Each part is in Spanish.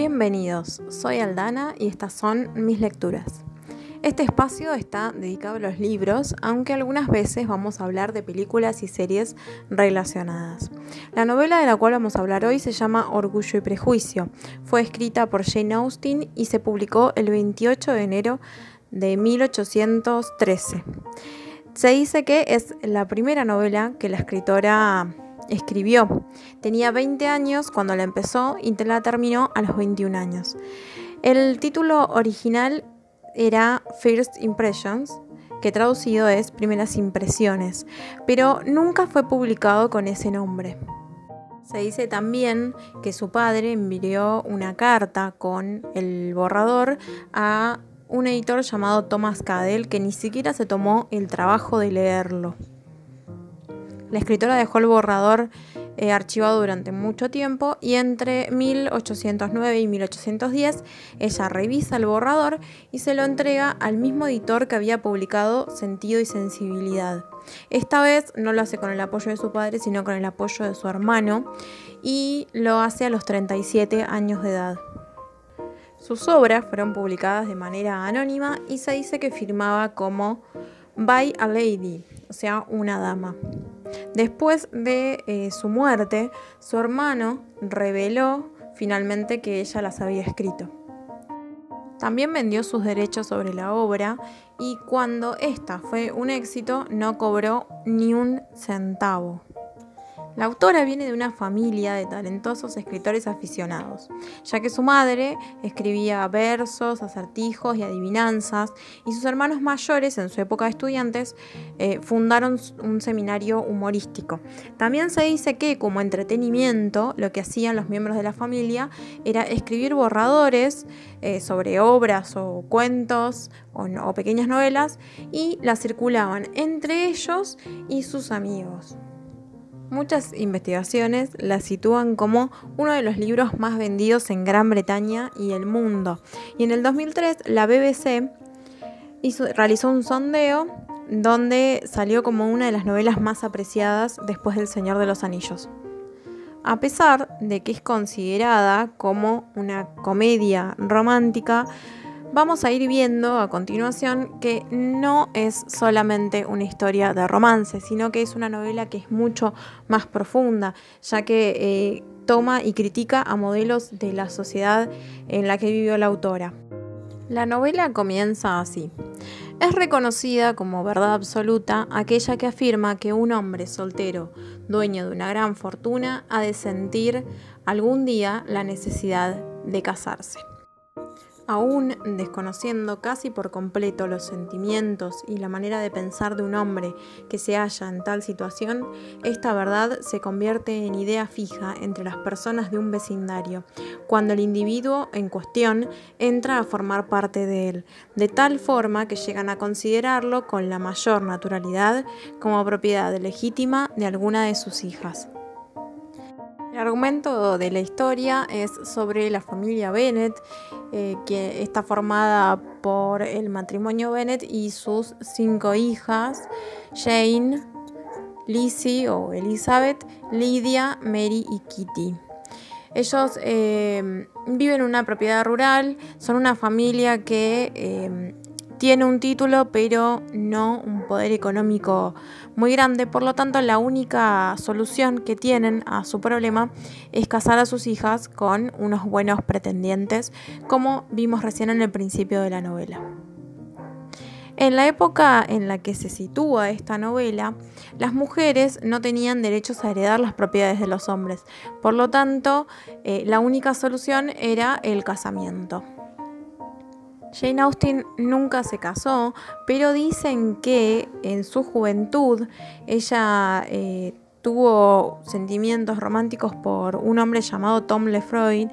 Bienvenidos, soy Aldana y estas son mis lecturas. Este espacio está dedicado a los libros, aunque algunas veces vamos a hablar de películas y series relacionadas. La novela de la cual vamos a hablar hoy se llama Orgullo y Prejuicio. Fue escrita por Jane Austen y se publicó el 28 de enero de 1813. Se dice que es la primera novela que la escritora escribió. Tenía 20 años cuando la empezó y la terminó a los 21 años. El título original era First Impressions, que traducido es Primeras Impresiones, pero nunca fue publicado con ese nombre. Se dice también que su padre envió una carta con el borrador a un editor llamado Thomas Cadell que ni siquiera se tomó el trabajo de leerlo. La escritora dejó el borrador eh, archivado durante mucho tiempo y entre 1809 y 1810 ella revisa el borrador y se lo entrega al mismo editor que había publicado Sentido y Sensibilidad. Esta vez no lo hace con el apoyo de su padre, sino con el apoyo de su hermano y lo hace a los 37 años de edad. Sus obras fueron publicadas de manera anónima y se dice que firmaba como By a Lady, o sea, una dama. Después de eh, su muerte, su hermano reveló finalmente que ella las había escrito. También vendió sus derechos sobre la obra y cuando esta fue un éxito no cobró ni un centavo. La autora viene de una familia de talentosos escritores aficionados, ya que su madre escribía versos, acertijos y adivinanzas, y sus hermanos mayores, en su época de estudiantes, eh, fundaron un seminario humorístico. También se dice que, como entretenimiento, lo que hacían los miembros de la familia era escribir borradores eh, sobre obras o cuentos o pequeñas novelas y las circulaban entre ellos y sus amigos. Muchas investigaciones la sitúan como uno de los libros más vendidos en Gran Bretaña y el mundo. Y en el 2003 la BBC realizó un sondeo donde salió como una de las novelas más apreciadas después del Señor de los Anillos. A pesar de que es considerada como una comedia romántica, vamos a ir viendo a continuación que no es solamente una historia de romance, sino que es una novela que es mucho más profunda, ya que eh, toma y critica a modelos de la sociedad en la que vivió la autora. La novela comienza así. Es reconocida como verdad absoluta aquella que afirma que un hombre soltero, dueño de una gran fortuna, ha de sentir algún día la necesidad de casarse. Aún desconociendo casi por completo los sentimientos y la manera de pensar de un hombre que se halla en tal situación, esta verdad se convierte en idea fija entre las personas de un vecindario, cuando el individuo en cuestión entra a formar parte de él, de tal forma que llegan a considerarlo con la mayor naturalidad como propiedad legítima de alguna de sus hijas. El argumento de la historia es sobre la familia Bennett, eh, que está formada por el matrimonio Bennett y sus cinco hijas, Jane, Lizzie o Elizabeth, Lydia, Mary y Kitty. Ellos eh, viven en una propiedad rural, son una familia que eh, tiene un título pero no un poder económico muy grande, por lo tanto la única solución que tienen a su problema es casar a sus hijas con unos buenos pretendientes, como vimos recién en el principio de la novela. En la época en la que se sitúa esta novela, las mujeres no tenían derechos a heredar las propiedades de los hombres, por lo tanto, eh, la única solución era el casamiento. Jane Austen nunca se casó, pero dicen que en su juventud ella eh, tuvo sentimientos románticos por un hombre llamado Tom Lefroy,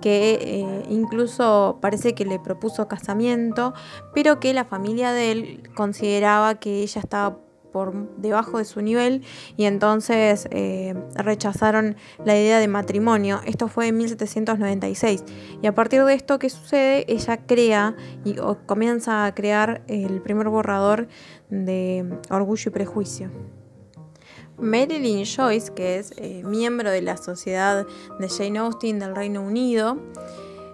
que eh, incluso parece que le propuso casamiento, pero que la familia de él consideraba que ella estaba por debajo de su nivel y entonces eh, rechazaron la idea de matrimonio. Esto fue en 1796 y a partir de esto, ¿qué sucede? Ella crea y comienza a crear el primer borrador de Orgullo y Prejuicio. Marilyn Joyce, que es eh, miembro de la Sociedad de Jane Austen del Reino Unido,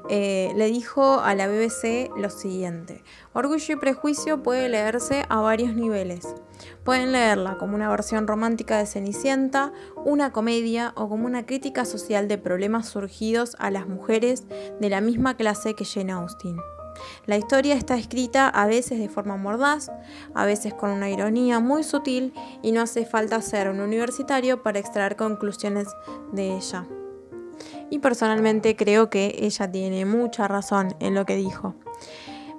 eh, le dijo a la BBC lo siguiente. Orgullo y Prejuicio puede leerse a varios niveles. Pueden leerla como una versión romántica de Cenicienta, una comedia o como una crítica social de problemas surgidos a las mujeres de la misma clase que Jane Austen. La historia está escrita a veces de forma mordaz, a veces con una ironía muy sutil y no hace falta ser un universitario para extraer conclusiones de ella. Y personalmente creo que ella tiene mucha razón en lo que dijo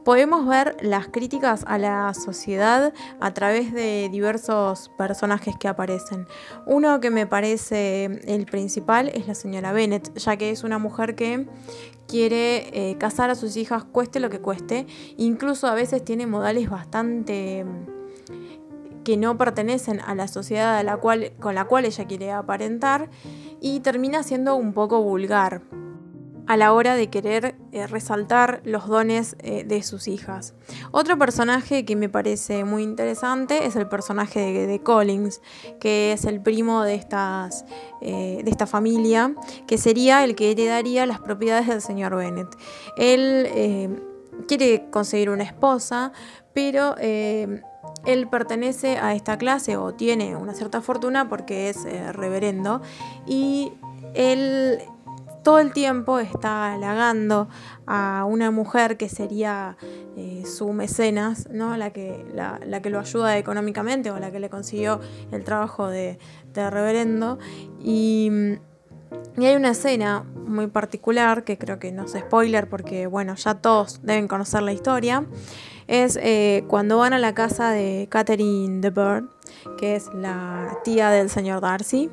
podemos ver las críticas a la sociedad a través de diversos personajes que aparecen. Uno que me parece el principal es la señora Bennett, ya que es una mujer que quiere eh, casar a sus hijas cueste lo que cueste, incluso a veces tiene modales bastante que no pertenecen a la sociedad la cual, con la cual ella quiere aparentar y termina siendo un poco vulgar a la hora de querer eh, resaltar los dones eh, de sus hijas. Otro personaje que me parece muy interesante es el personaje de, Collins, que es el primo de, eh, de esta familia, que sería el que heredaría las propiedades del señor Bennett. Él quiere conseguir una esposa, pero él pertenece a esta clase o tiene una cierta fortuna porque es reverendo y él todo el tiempo está halagando a una mujer que sería eh, su mecenas, ¿no? la, que, la, que lo ayuda económicamente o la que le consiguió el trabajo de, reverendo. Y, hay una escena muy particular que creo que no es spoiler porque bueno, ya todos deben conocer la historia. Es eh, cuando van a la casa de Catherine de Bird, que es la tía del señor Darcy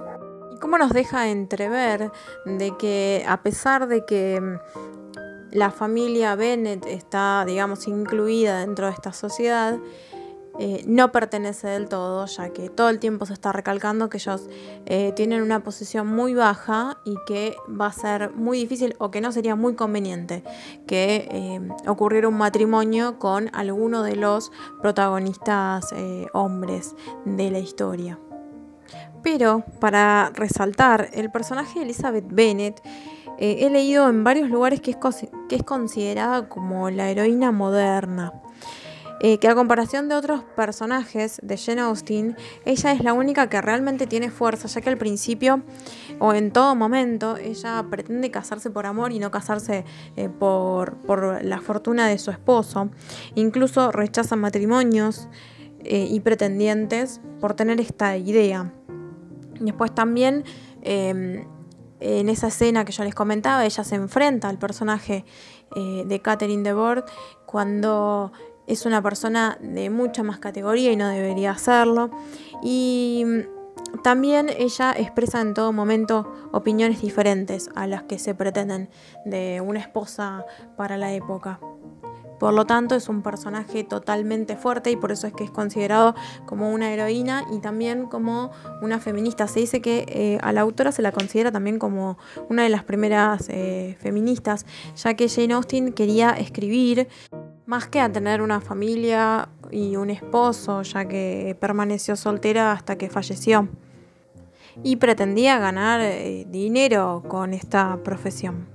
cómo nos deja entrever de que a pesar de que mm, la familia Bennett está, digamos, incluida dentro de esta sociedad, eh, no pertenece del todo, ya que todo el tiempo se está recalcando que ellos eh, tienen una posición muy baja y que va a ser muy difícil o que no sería muy conveniente que eh, ocurriera un matrimonio con alguno de los protagonistas hombres de la historia. Pero para resaltar el personaje de Elizabeth Bennet, he leído en varios lugares que es, que es considerada como la heroína moderna. Eh, que a comparación de otros personajes de Jane Austen, ella es la única que realmente tiene fuerza, ya que al principio o en todo momento ella pretende casarse por amor y no casarse eh, por, por, la fortuna de su esposo. Incluso rechaza matrimonios y pretendientes por tener esta idea. Después también em, en esa escena que yo les comentaba, ella se enfrenta al personaje eh, de Catherine de Board cuando es una persona de mucha más categoría y no debería hacerlo. Y mm, también ella expresa en todo momento opiniones diferentes a las que se pretenden de una esposa para la época. Por lo tanto, es un personaje totalmente fuerte y por eso es que es considerado como una heroína y también como una feminista. Se dice que eh, a la autora se la considera también como una de las primeras eh, feministas, ya que Jane Austen quería escribir más que a tener una familia y un esposo, ya que permaneció soltera hasta que falleció. Y pretendía ganar eh, dinero con esta profesión.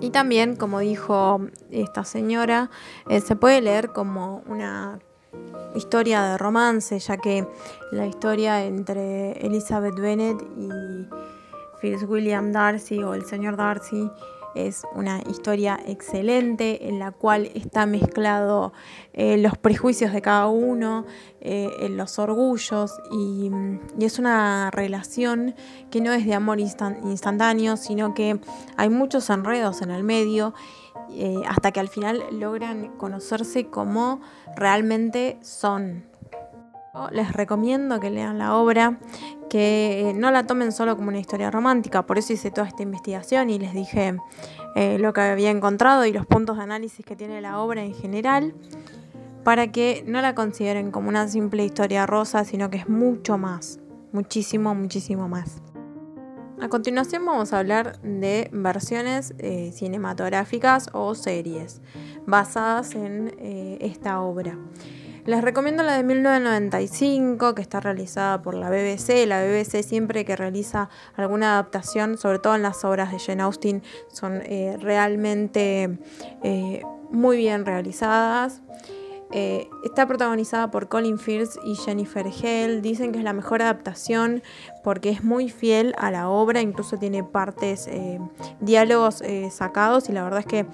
Y también, como dijo esta señora, eh, se puede leer como una historia de romance, ya que la historia entre Elizabeth Bennet y Fitzwilliam Darcy o el señor Darcy es una historia excelente en la cual está mezclado eh, los prejuicios de cada uno, eh, los orgullos y, es una relación que no es de amor instantáneo, sino que hay muchos enredos en el medio eh, hasta que al final logran conocerse como realmente son. Les recomiendo que lean la obra, que no la tomen solo como una historia romántica, por eso hice toda esta investigación y les dije eh, lo que había encontrado y los puntos de análisis que tiene la obra en general, para que no la consideren como una simple historia rosa, sino que es mucho más, muchísimo, muchísimo más. A continuación vamos a hablar de versiones eh, cinematográficas o series basadas en eh, esta obra. Les recomiendo la de 1995, que está realizada por la BBC. La BBC siempre que realiza alguna adaptación, sobre todo en las obras de Jane Austen, son eh, realmente eh, muy bien realizadas. Eh, está protagonizada por Colin Firth y Jennifer Hale. Dicen que es la mejor adaptación porque es muy fiel a la obra, incluso tiene partes, eh, diálogos eh, sacados y la verdad es que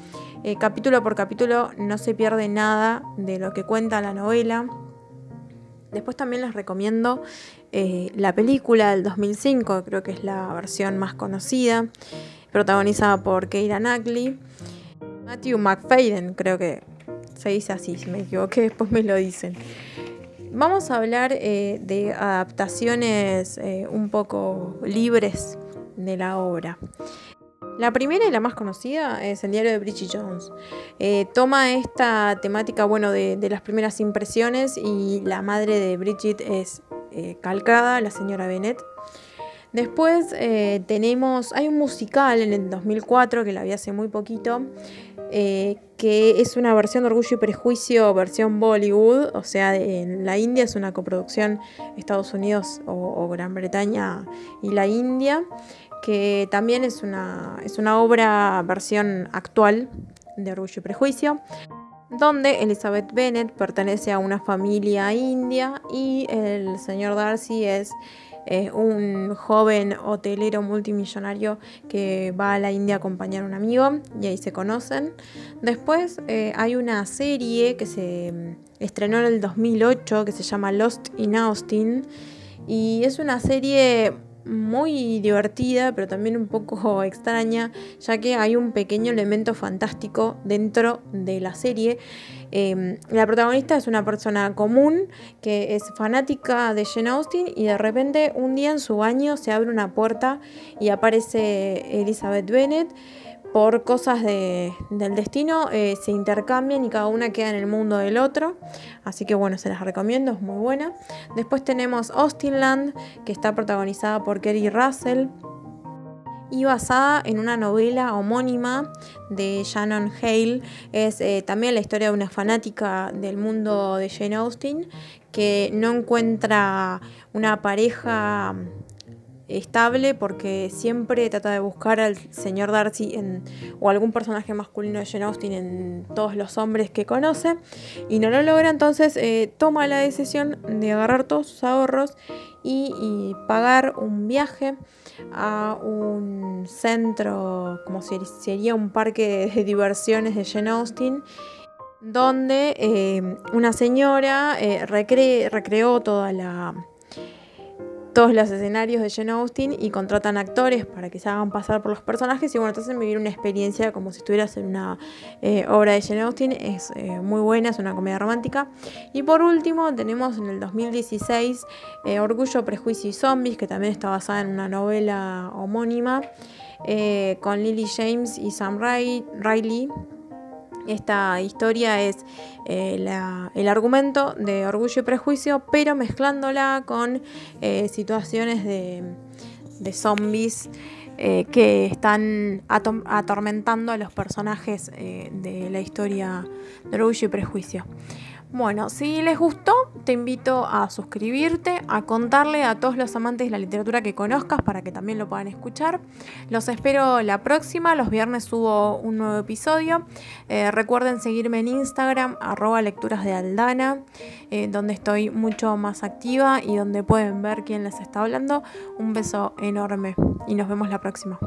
capítulo por capítulo no se pierde nada de lo que cuenta la novela. Después también les recomiendo la película del 2005, creo que es la versión más conocida, protagonizada por Keira Knightley. Matthew McFadden, creo que se dice así, si me equivoqué, después me lo dicen. Vamos a hablar eh, de adaptaciones eh, un poco libres de la obra. La primera y la más conocida es el diario de Bridget Jones. Eh, toma esta temática bueno, de, las primeras impresiones y la madre de Bridget es calcada, la señora Bennett. Después tenemos, hay un musical en el 2004 que la vi hace muy poquito, eh, que es una versión de Orgullo y Prejuicio, versión Bollywood, o sea, en la India es una coproducción Estados Unidos o, Gran Bretaña y la India, que también es una, es una obra versión actual de Orgullo y Prejuicio donde Elizabeth Bennet pertenece a una familia india y el señor Darcy es un joven hotelero multimillonario que va a la India a acompañar a un amigo y ahí se conocen. Después eh, hay una serie que se mm, estrenó en el 2008 que se llama Lost in Austin y es una serie muy divertida, pero también un poco extraña, ya que hay un pequeño elemento fantástico dentro de la serie. Em, la protagonista es una persona común que es fanática de Jane Austen y de repente un día en su baño se abre una puerta y aparece Elizabeth Bennet por cosas del destino eh, se intercambian y cada una queda en el mundo del otro. Así que bueno, se las recomiendo, es muy buena. Después tenemos Austinland, que está protagonizada por Kerry Russell y basada en una novela homónima de Shannon Hale. Es eh, también la historia de una fanática del mundo de Jane Austen que no encuentra una pareja estable porque siempre trata de buscar al señor Darcy en, o algún personaje masculino de Jane Austen en todos los hombres que conoce y no lo logra entonces eh, toma la decisión de agarrar todos sus ahorros y, pagar un viaje a un centro como si sería un parque de diversiones de Jane Austen donde eh, una señora eh, recreó toda la todos los escenarios de Jane Austen y contratan actores para que se hagan pasar por los personajes. Y bueno, entonces vivir una experiencia como si estuvieras en una eh, obra de Jane Austen, es eh, muy buena, es una comedia romántica. Y por último tenemos en el 2016 eh, Orgullo, Prejuicio y Zombies, que también está basada en una novela homónima con Lily James y Sam Riley esta historia es eh, el argumento de Orgullo y Prejuicio, pero mezclándola con eh, situaciones de, zombies eh, que están atormentando a los personajes de la historia de Orgullo y Prejuicio. Bueno, si les gustó, te invito a suscribirte, a contarle a todos los amantes de la literatura que conozcas para que también lo puedan escuchar. Los espero la próxima, los viernes subo un nuevo episodio. Eh, recuerden seguirme en Instagram, arroba lecturas de Aldana, eh, donde estoy mucho más activa y donde pueden ver quién les está hablando. Un beso enorme y nos vemos la próxima.